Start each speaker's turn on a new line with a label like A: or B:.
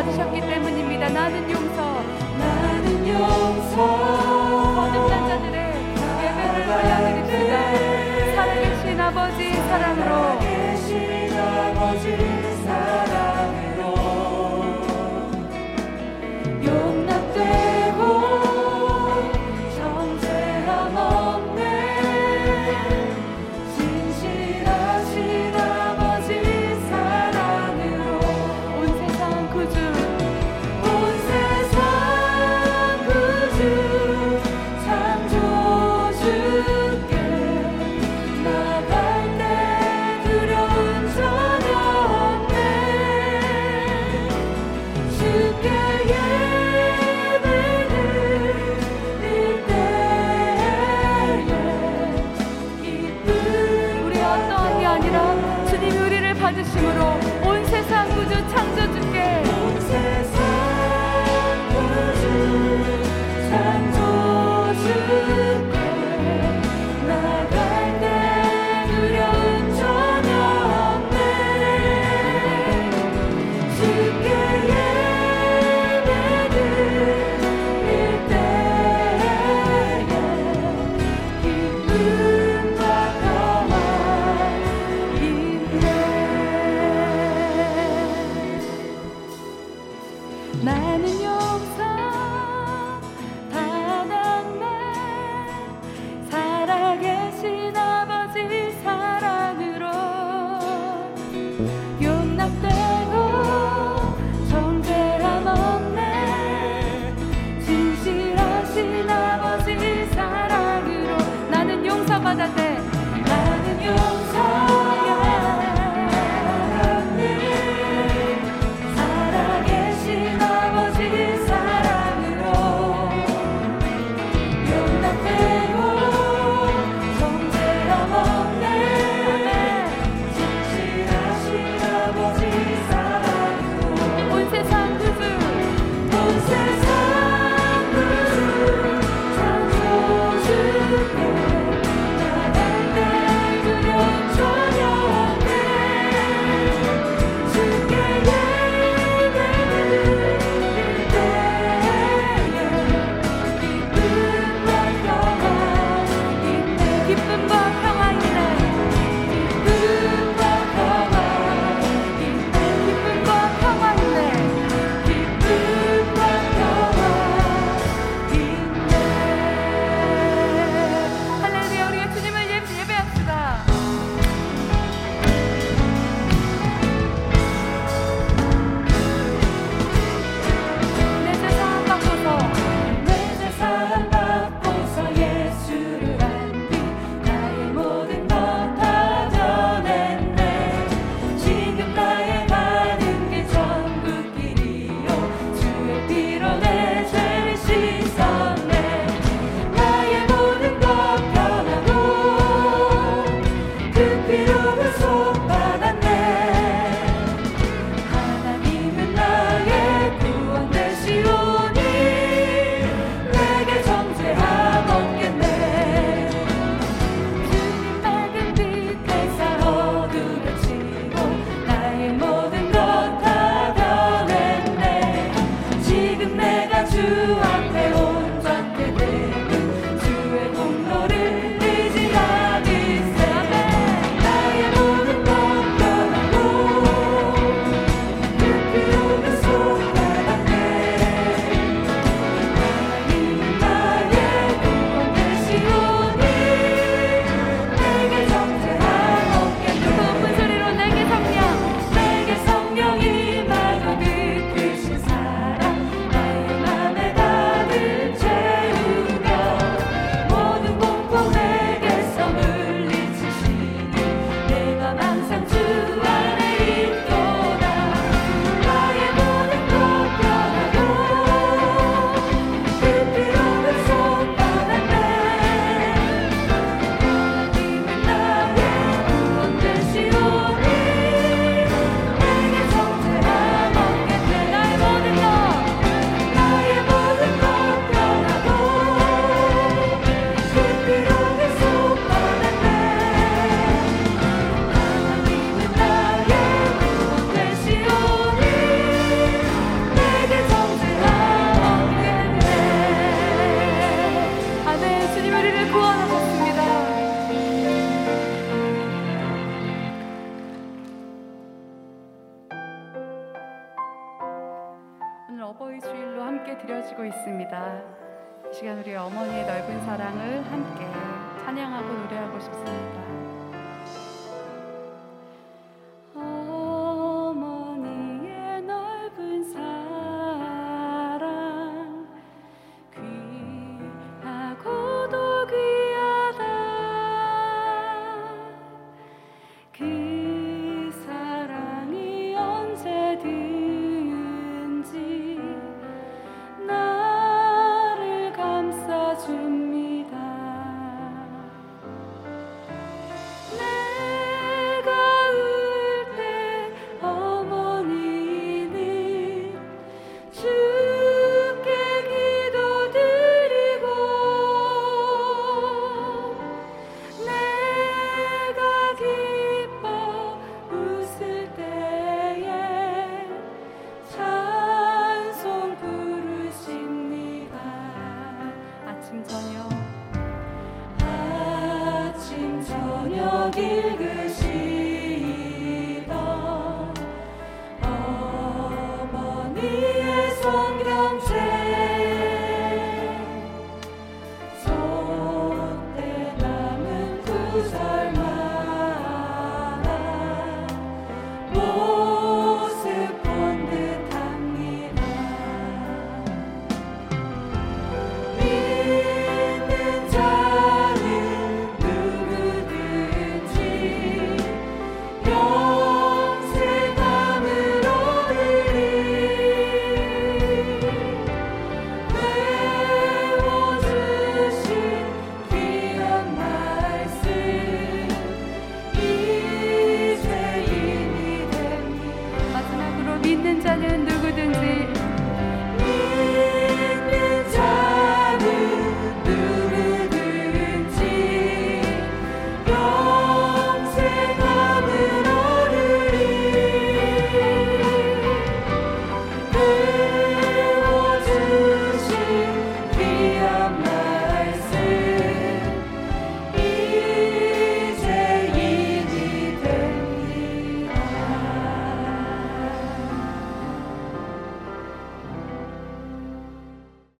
A: 받으셨기 때문입니다. 나는 용서.
B: 나는 용서.
A: des âmes de feu, Father, Son. 드려지고 있습니다. 이 시간 우리 어머니의 넓은 사랑을 함께 찬양하고 노래하고 싶습니다. Sorry.